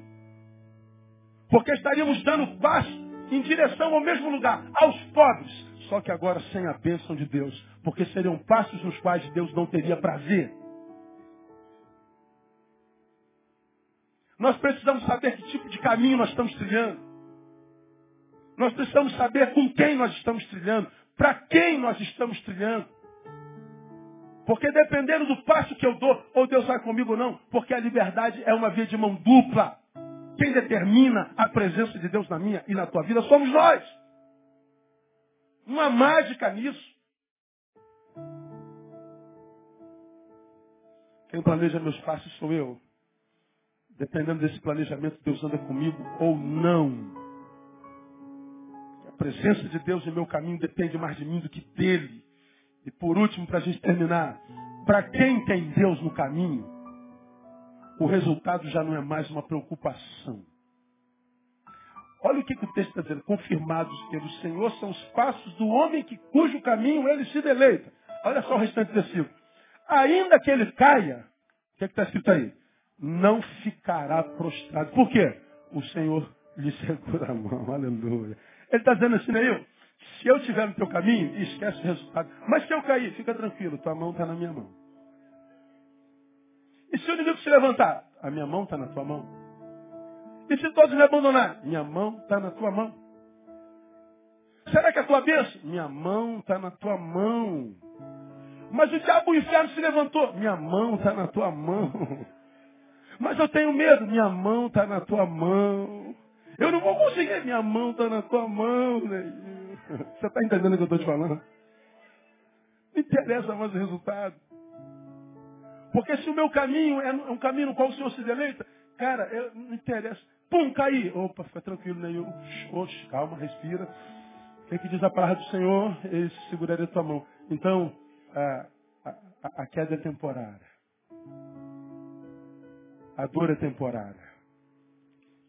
Porque estaríamos dando passo em direção ao mesmo lugar, aos pobres. Só que agora sem a bênção de Deus. Porque seriam passos nos quais Deus não teria prazer. Nós precisamos saber que tipo de caminho nós estamos trilhando. Nós precisamos saber com quem nós estamos trilhando. Para quem nós estamos trilhando. Porque dependendo do passo que eu dou, ou Deus vai comigo ou não, porque a liberdade é uma via de mão dupla. Quem determina a presença de Deus na minha e na tua vida somos nós. Há mágica nisso. Quem planeja meus passos sou eu. Dependendo desse planejamento, Deus anda comigo ou não. Presença de Deus em meu caminho depende mais de mim do que dele. E por último, para a gente terminar, para quem tem Deus no caminho, o resultado já não é mais uma preocupação. Olha o que, que o texto está dizendo. Confirmados pelo Senhor são os passos do homem que, cujo caminho ele se deleita. Olha só o restante do versículo. Ainda que ele caia, o que está escrito aí? Não ficará prostrado. Por quê? O Senhor lhe segura a mão. Aleluia. Ele está dizendo assim, Neil, se eu estiver no teu caminho, esquece o resultado. Mas se eu cair, fica tranquilo, tua mão está na minha mão. E se o inimigo se levantar? A minha mão está na tua mão. E se todos me abandonar? Minha mão está na tua mão. Será que é a tua bênção? Minha mão está na tua mão. Mas o diabo o inferno se levantou. Minha mão está na tua mão. Mas eu tenho medo. Minha mão está na tua mão. Eu não vou conseguir. Minha mão está na tua mão. Né? Você está entendendo o que eu estou te falando? Não interessa mais o resultado. Porque se o meu caminho é um caminho no qual o Senhor se deleita, cara, eu, não interessa. Pum, caí. Opa, fica tranquilo, né? Oxe, calma, respira. O que, que diz a palavra do Senhor? Ele seguraria a tua mão. Então, a, a, a queda é temporária. A dor é temporária.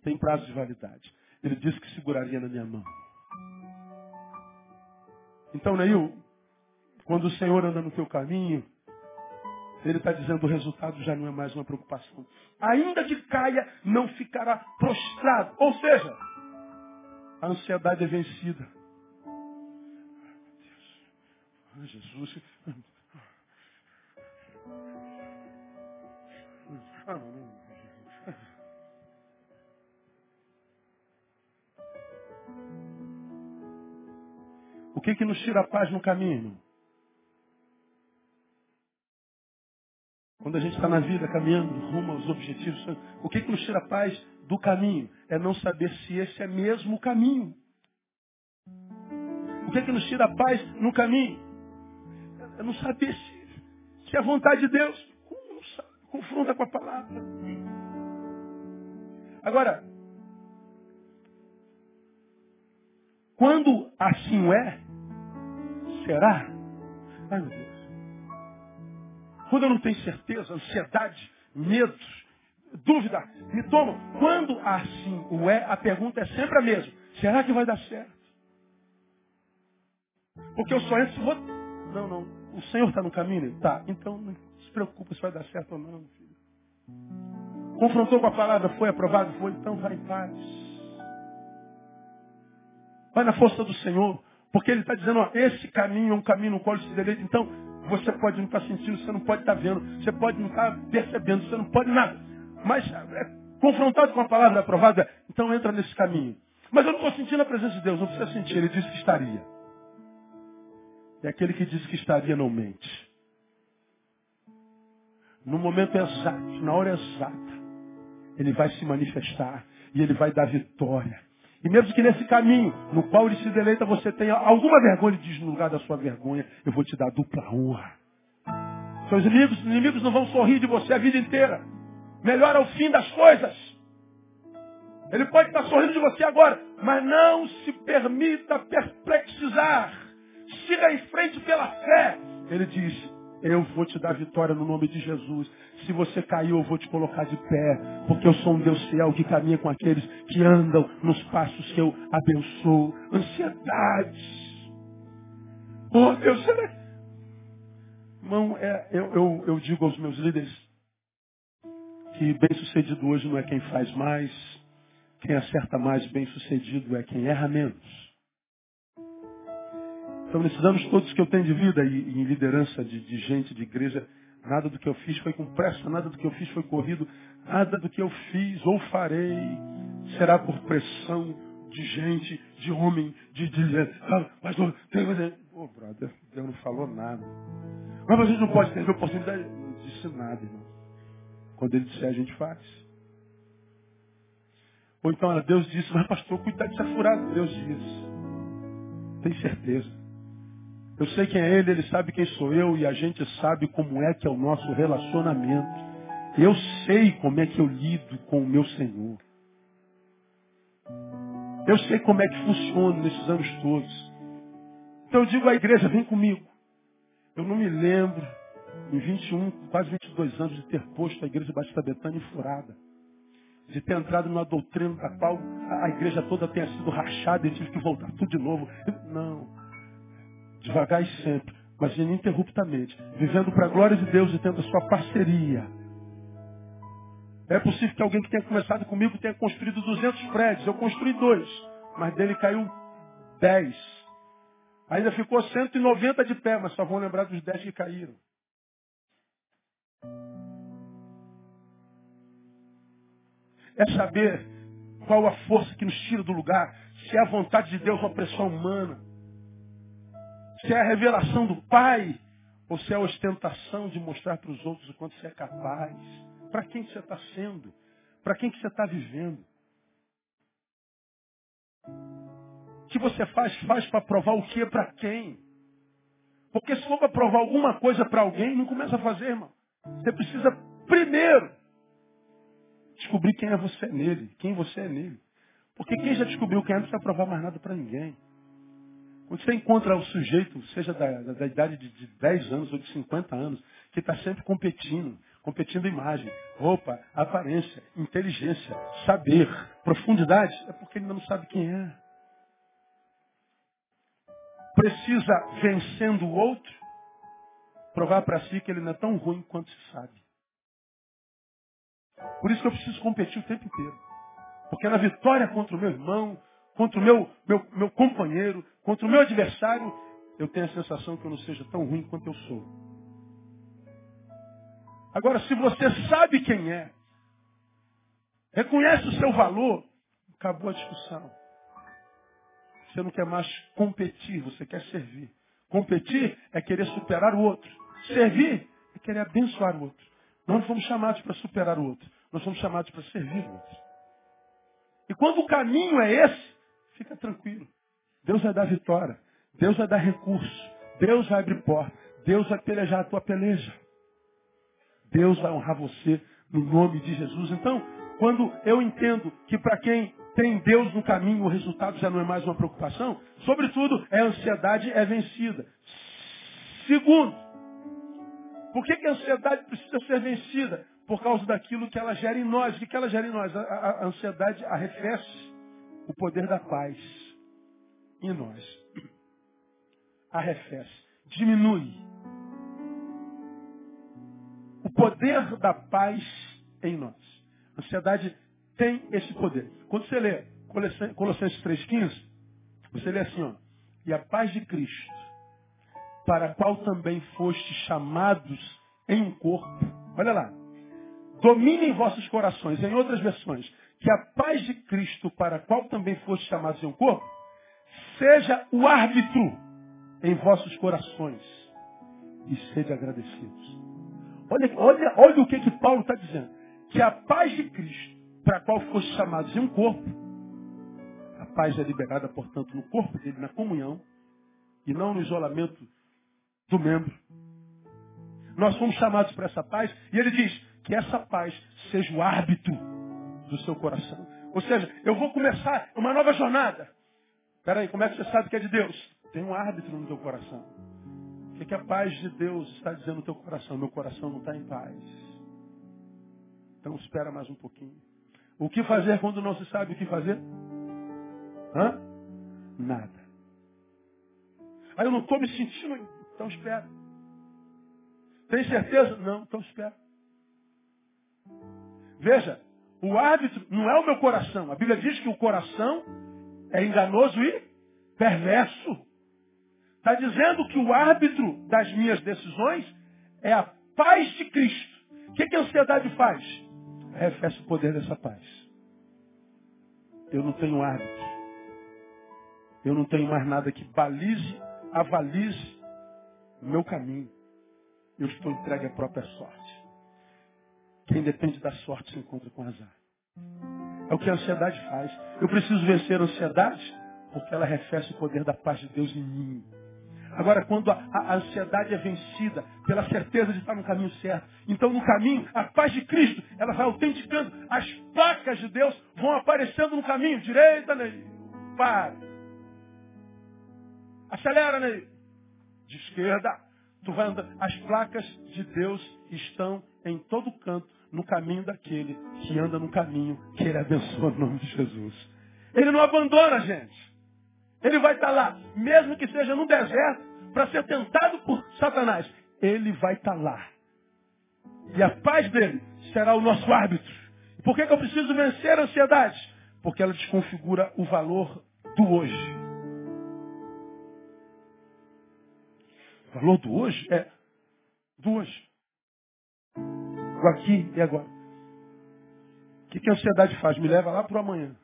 Tem prazo de validade. Ele disse que seguraria na minha mão. Então, Neil, quando o Senhor anda no teu caminho, ele está dizendo o resultado já não é mais uma preocupação. Ainda que caia, não ficará prostrado. Ou seja, a ansiedade é vencida. Ah, Jesus. O que que nos tira a paz no caminho? Quando a gente está na vida caminhando rumo aos objetivos, o que, que nos tira a paz do caminho? É não saber se esse é mesmo o caminho. O que, que nos tira a paz no caminho? É não saber se, se é a vontade de Deus. Confronta com a palavra. Agora, quando assim é, será? Ai meu Deus. Quando eu não tenho certeza, ansiedade, medos, dúvida, me tomam. Quando assim o é, a pergunta é sempre a mesma. Será que vai dar certo? Porque eu só entro se vou... Não, não. O Senhor está no caminho? Tá. Então não se preocupe se vai dar certo ou não, filho. Confrontou com a palavra, foi aprovado? Foi. Então vai em paz. Vai na força do Senhor. Porque Ele está dizendo, ó, esse caminho é um caminho no qual ele se deleita. Então, você pode não estar sentindo, você não pode estar vendo, você pode não estar percebendo, você não pode nada. Mas é, confrontado com a palavra aprovada, então entra nesse caminho. Mas eu não estou sentindo a presença de Deus, não precisa sentir, ele disse que estaria. E aquele que diz que estaria não mente. No momento exato, na hora exata, ele vai se manifestar e ele vai dar vitória. E mesmo que nesse caminho, no qual ele se deleita, você tenha alguma vergonha, ele diz, no lugar da sua vergonha, eu vou te dar dupla honra. Seus inimigos, inimigos não vão sorrir de você a vida inteira. Melhor é o fim das coisas. Ele pode estar sorrindo de você agora, mas não se permita perplexizar. Siga em frente pela fé. Ele diz, eu vou te dar vitória no nome de Jesus. Se você caiu, eu vou te colocar de pé. Porque eu sou um Deus fiel que caminha com aqueles que andam nos passos que eu abençoo. Ansiedades. Oh, Deus, será... Irmão, é, eu, eu, eu digo aos meus líderes que bem sucedido hoje não é quem faz mais, quem acerta mais bem sucedido é quem erra menos. Então, anos todos que eu tenho de vida e, em liderança de, de gente, de igreja, nada do que eu fiz foi com pressa, nada do que eu fiz foi corrido, nada do que eu fiz ou farei será por pressão de gente, de homem, de dizer, ah, pastor, tem que Ô, brother, Deus não falou nada. Mas a gente não pode ter oportunidade. Não disse nada, irmão. Quando ele disser, a gente faz. Ou então, Deus disse, mas pastor, cuidado de ser furado. Deus disse. Tem certeza. Eu sei quem é ele, ele sabe quem sou eu e a gente sabe como é que é o nosso relacionamento. Eu sei como é que eu lido com o meu Senhor. Eu sei como é que funciona nesses anos todos. Então eu digo à igreja, vem comigo. Eu não me lembro, em 21, quase 22 anos, de ter posto a igreja Batista Betânia furada. De ter entrado numa doutrina da qual a igreja toda tenha sido rachada e tive que voltar tudo de novo. Não devagar e sempre, mas ininterruptamente, vivendo para a glória de Deus e tendo a sua parceria. É possível que alguém que tenha começado comigo tenha construído 200 prédios. Eu construí dois, mas dele caiu 10. Ainda ficou 190 de pé, mas só vão lembrar dos 10 que caíram. É saber qual a força que nos tira do lugar, se é a vontade de Deus ou a pressão humana se é a revelação do Pai ou se é a ostentação de mostrar para os outros o quanto você é capaz. Para quem você está sendo? Para quem que você está vivendo? O que você faz, faz para provar o que para quem? Porque se for para provar alguma coisa para alguém, não começa a fazer, irmão. Você precisa primeiro descobrir quem é você nele, quem você é nele. Porque quem já descobriu quem é, não precisa provar mais nada para ninguém. Quando você encontra o sujeito, seja da, da, da idade de, de 10 anos ou de 50 anos, que está sempre competindo, competindo imagem, roupa, aparência, inteligência, saber, profundidade, é porque ele não sabe quem é. Precisa, vencendo o outro, provar para si que ele não é tão ruim quanto se sabe. Por isso que eu preciso competir o tempo inteiro. Porque na vitória contra o meu irmão, contra o meu, meu, meu companheiro, contra o meu adversário, eu tenho a sensação que eu não seja tão ruim quanto eu sou. Agora, se você sabe quem é, reconhece o seu valor, acabou a discussão. Você não quer mais competir, você quer servir. Competir é querer superar o outro. Servir é querer abençoar o outro. Nós não fomos chamados para superar o outro. Nós fomos chamados para servir o outro. E quando o caminho é esse, Fica tranquilo. Deus vai dar vitória. Deus vai dar recurso. Deus vai abrir porta. Deus vai pelejar a tua peleja. Deus vai honrar você no nome de Jesus. Então, quando eu entendo que para quem tem Deus no caminho, o resultado já não é mais uma preocupação, sobretudo, é a ansiedade é vencida. Segundo, por que, que a ansiedade precisa ser vencida? Por causa daquilo que ela gera em nós. O que, ela gera em nós? A, a, a ansiedade arrefece o poder da paz em nós. Arrefece, diminui. O poder da paz em nós. A ansiedade tem esse poder. Quando você lê Colossenses 3,15, você lê assim, ó, e a paz de Cristo, para a qual também foste chamados em um corpo. Olha lá. domine em vossos corações. Em outras versões, que a paz de Cristo, para a qual também foste chamados em um corpo, seja o árbitro em vossos corações. E sede agradecidos. Olha, olha, olha o que, que Paulo está dizendo. Que a paz de Cristo, para a qual foste chamados em um corpo, a paz é liberada, portanto, no corpo dele, na comunhão, e não no isolamento do membro. Nós fomos chamados para essa paz, e ele diz que essa paz seja o árbitro do seu coração. Ou seja, eu vou começar uma nova jornada. Espera aí, como é que você sabe que é de Deus? Tem um árbitro no teu coração. O que, que a paz de Deus está dizendo no teu coração? Meu coração não está em paz. Então espera mais um pouquinho. O que fazer quando não se sabe o que fazer? Hã? Nada. Aí eu não estou me sentindo, então espera. Tem certeza? Não, então espera. Veja, o árbitro não é o meu coração. A Bíblia diz que o coração é enganoso e perverso. Está dizendo que o árbitro das minhas decisões é a paz de Cristo. O que, que a ansiedade faz? Arrefece o poder dessa paz. Eu não tenho árbitro. Eu não tenho mais nada que balize, avalize o meu caminho. Eu estou entregue à própria sorte. Quem depende da sorte se encontra com azar. É o que a ansiedade faz. Eu preciso vencer a ansiedade porque ela arrefece o poder da paz de Deus em mim. Agora, quando a, a, ansiedade é vencida pela certeza de estar no caminho certo, então no caminho, a paz de Cristo, ela vai autenticando. As placas de Deus vão aparecendo no caminho. Direita, Ney. Para. Acelera, Ney. De esquerda. Tu vai andando. As placas de Deus estão em todo canto no caminho daquele que anda no caminho que ele abençoa no nome de Jesus. Ele não abandona a gente. Ele vai estar lá, mesmo que seja no deserto, para ser tentado por Satanás. Ele vai estar lá. E a paz dele será o nosso árbitro. Por que, que eu preciso vencer a ansiedade? Porque ela desconfigura o valor do hoje. O valor do hoje é do hoje. Aqui e agora. O que, que a ansiedade faz? Me leva lá para o amanhã.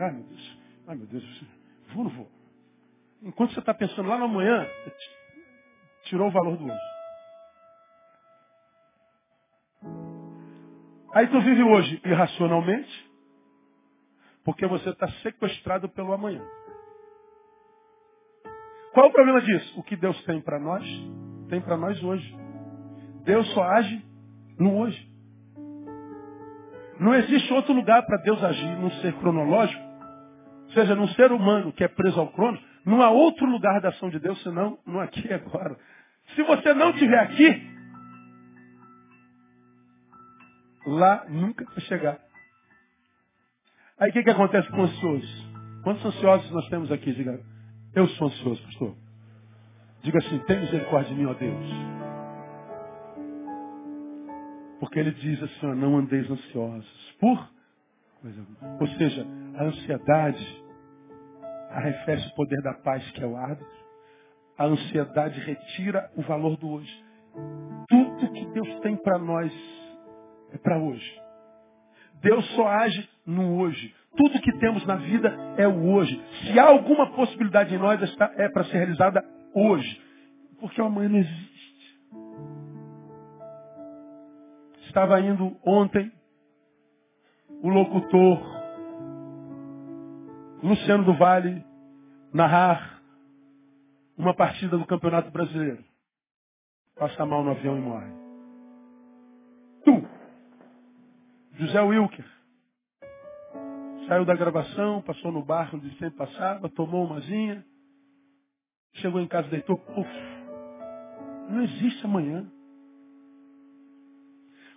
Ai meu Deus, ai meu Deus, vou ou não vou? Enquanto você está pensando lá no amanhã, tirou o valor do hoje. Aí tu vive hoje irracionalmente, porque você está sequestrado pelo amanhã. Qual é o problema disso? O que Deus tem para nós, tem para nós hoje. Deus só age no hoje. Não existe outro lugar para Deus agir num ser cronológico, seja num ser humano que é preso ao crono, não há outro lugar da ação de Deus senão no aqui e agora. Se você não estiver aqui, lá nunca vai chegar. Aí o que, que acontece com os ansiosos? Quantos ansiosos nós temos aqui? Diga, eu sou ansioso, pastor. Diga assim, tem misericórdia de mim, ó Deus. Porque ele diz assim, ó, não andeis ansiosos. Por coisa alguma. Ou seja, a ansiedade arrefece o poder da paz, que é o árbitro. A ansiedade retira o valor do hoje. Tudo que Deus tem para nós é para hoje. Deus só age no hoje. Tudo que temos na vida é o hoje. Se há alguma possibilidade em nós, é para ser realizada hoje. Porque o amanhã não existe. Estava indo ontem o locutor Luciano do Vale narrar uma partida do Campeonato Brasileiro. Passa mal no avião e morre. Tu! José Wilker. Saiu da gravação, passou no barco onde sempre passava, tomou umazinha, chegou em casa, deitou, puf. Não existe amanhã.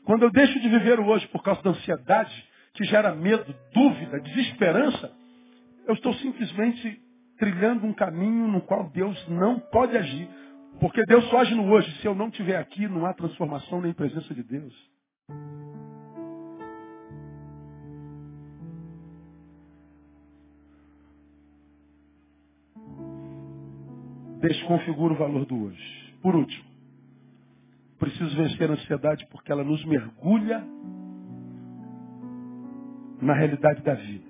Quando eu deixo de viver o hoje por causa da ansiedade, que gera medo, dúvida, desesperança, eu estou simplesmente trilhando um caminho no qual Deus não pode agir. Porque Deus só age no hoje. Se eu não estiver aqui, não há transformação nem presença de Deus. Desconfigura o valor do hoje. Por último, Preciso vencer a ansiedade porque ela nos mergulha na realidade da vida.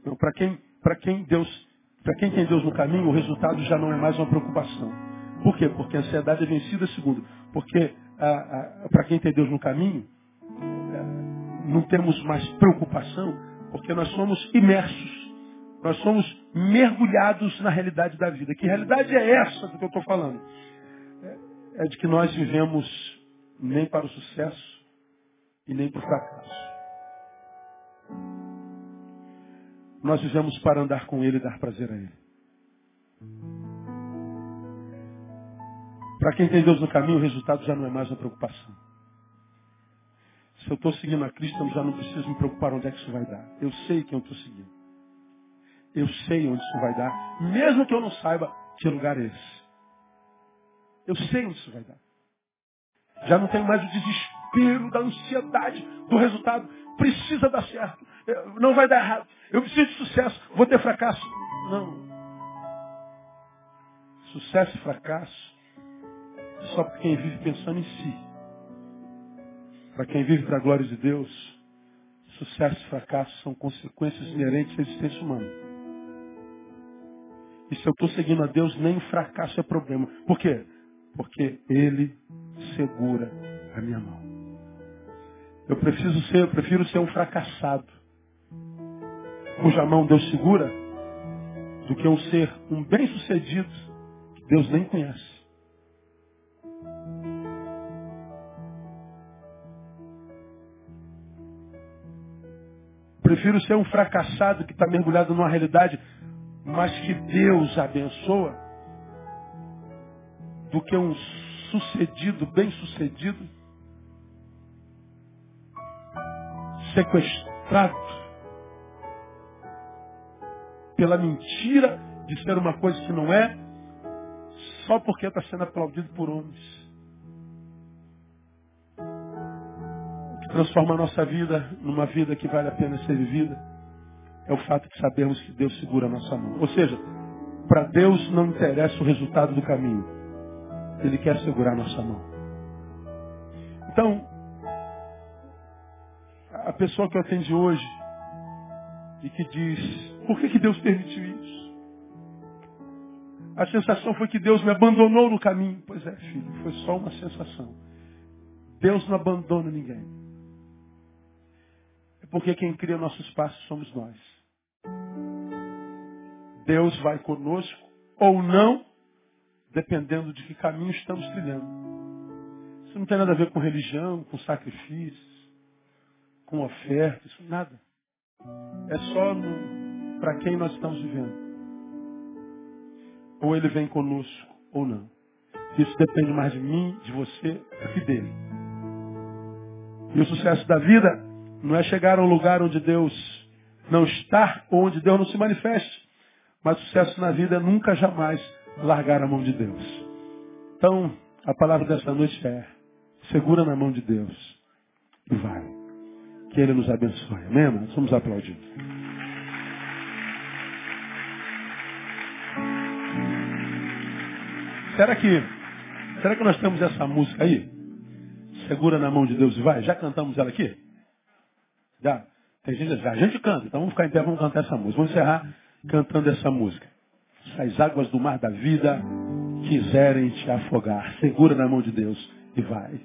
Então, para quem, para quem Deus, para quem tem Deus no caminho, o resultado já não é mais uma preocupação. Por quê? Porque a ansiedade é vencida, segundo, porque para quem tem Deus no caminho, é, não temos mais preocupação, porque nós somos imersos, nós somos mergulhados na realidade da vida. Que realidade é essa do que eu estou falando? É, é de que nós vivemos nem para o sucesso e nem para o fracasso. Nós vivemos para andar com Ele e dar prazer a Ele. Para quem tem Deus no caminho, o resultado já não é mais uma preocupação. Se eu estou seguindo a Cristo, eu já não preciso me preocupar onde é que isso vai dar. Eu sei quem eu estou seguindo. Eu sei onde isso vai dar, mesmo que eu não saiba que lugar é esse. Eu sei onde isso vai dar. Já não tenho mais o desespero da ansiedade do resultado. Precisa dar certo. Não vai dar errado. Eu preciso de sucesso. Vou ter fracasso. Não. Sucesso e fracasso só para quem vive pensando em si. Para quem vive para a glória de Deus, sucesso e fracasso são consequências inerentes à existência humana. E se eu estou seguindo a Deus, nem fracasso é problema. Por quê? Porque Ele segura a minha mão. Eu preciso ser, eu prefiro ser um fracassado, cuja mão Deus segura, do que um ser um bem-sucedido que Deus nem conhece. Prefiro ser um fracassado que está mergulhado numa realidade, mas que Deus abençoa, do que um sucedido, bem-sucedido, sequestrado pela mentira de ser uma coisa que não é, só porque está sendo aplaudido por homens. transforma a nossa vida numa vida que vale a pena ser vivida é o fato de sabermos que Deus segura a nossa mão. Ou seja, para Deus não interessa o resultado do caminho. Ele quer segurar a nossa mão. Então, a pessoa que eu atendi hoje e que diz, por que, que Deus permitiu isso? A sensação foi que Deus me abandonou no caminho. Pois é, filho, foi só uma sensação. Deus não abandona ninguém. Porque quem cria nossos passos somos nós. Deus vai conosco ou não, dependendo de que caminho estamos trilhando. Isso não tem nada a ver com religião, com sacrifícios, com ofertas, nada. É só para quem nós estamos vivendo. Ou ele vem conosco ou não. Isso depende mais de mim, de você, do que dele. E o sucesso da vida não é chegar a um lugar onde Deus não está, ou onde Deus não se manifeste. Mas sucesso na vida é nunca, jamais largar a mão de Deus. Então, a palavra dessa noite é, segura na mão de Deus e vai. Que Ele nos abençoe. Amém? Nós vamos aplaudir. Será que, será que nós temos essa música aí? Segura na mão de Deus e vai? Já cantamos ela aqui? Já. Tem gente já. A gente canta, então vamos ficar em pé, vamos cantar essa música. Vamos encerrar cantando essa música. Se as águas do mar da vida quiserem te afogar, segura na mão de Deus e vai.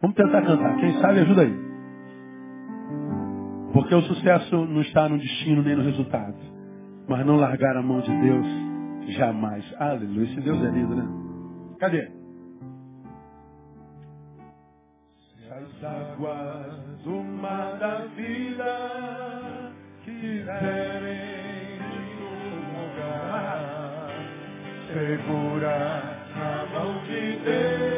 Vamos tentar cantar. Quem sabe ajuda aí. Porque o sucesso não está no destino nem no resultado. Mas não largar a mão de Deus jamais. Aleluia. Esse Deus é lindo, né? Cadê?
as águas do mar da vida quiserem te lugar, segura na mão de Deus.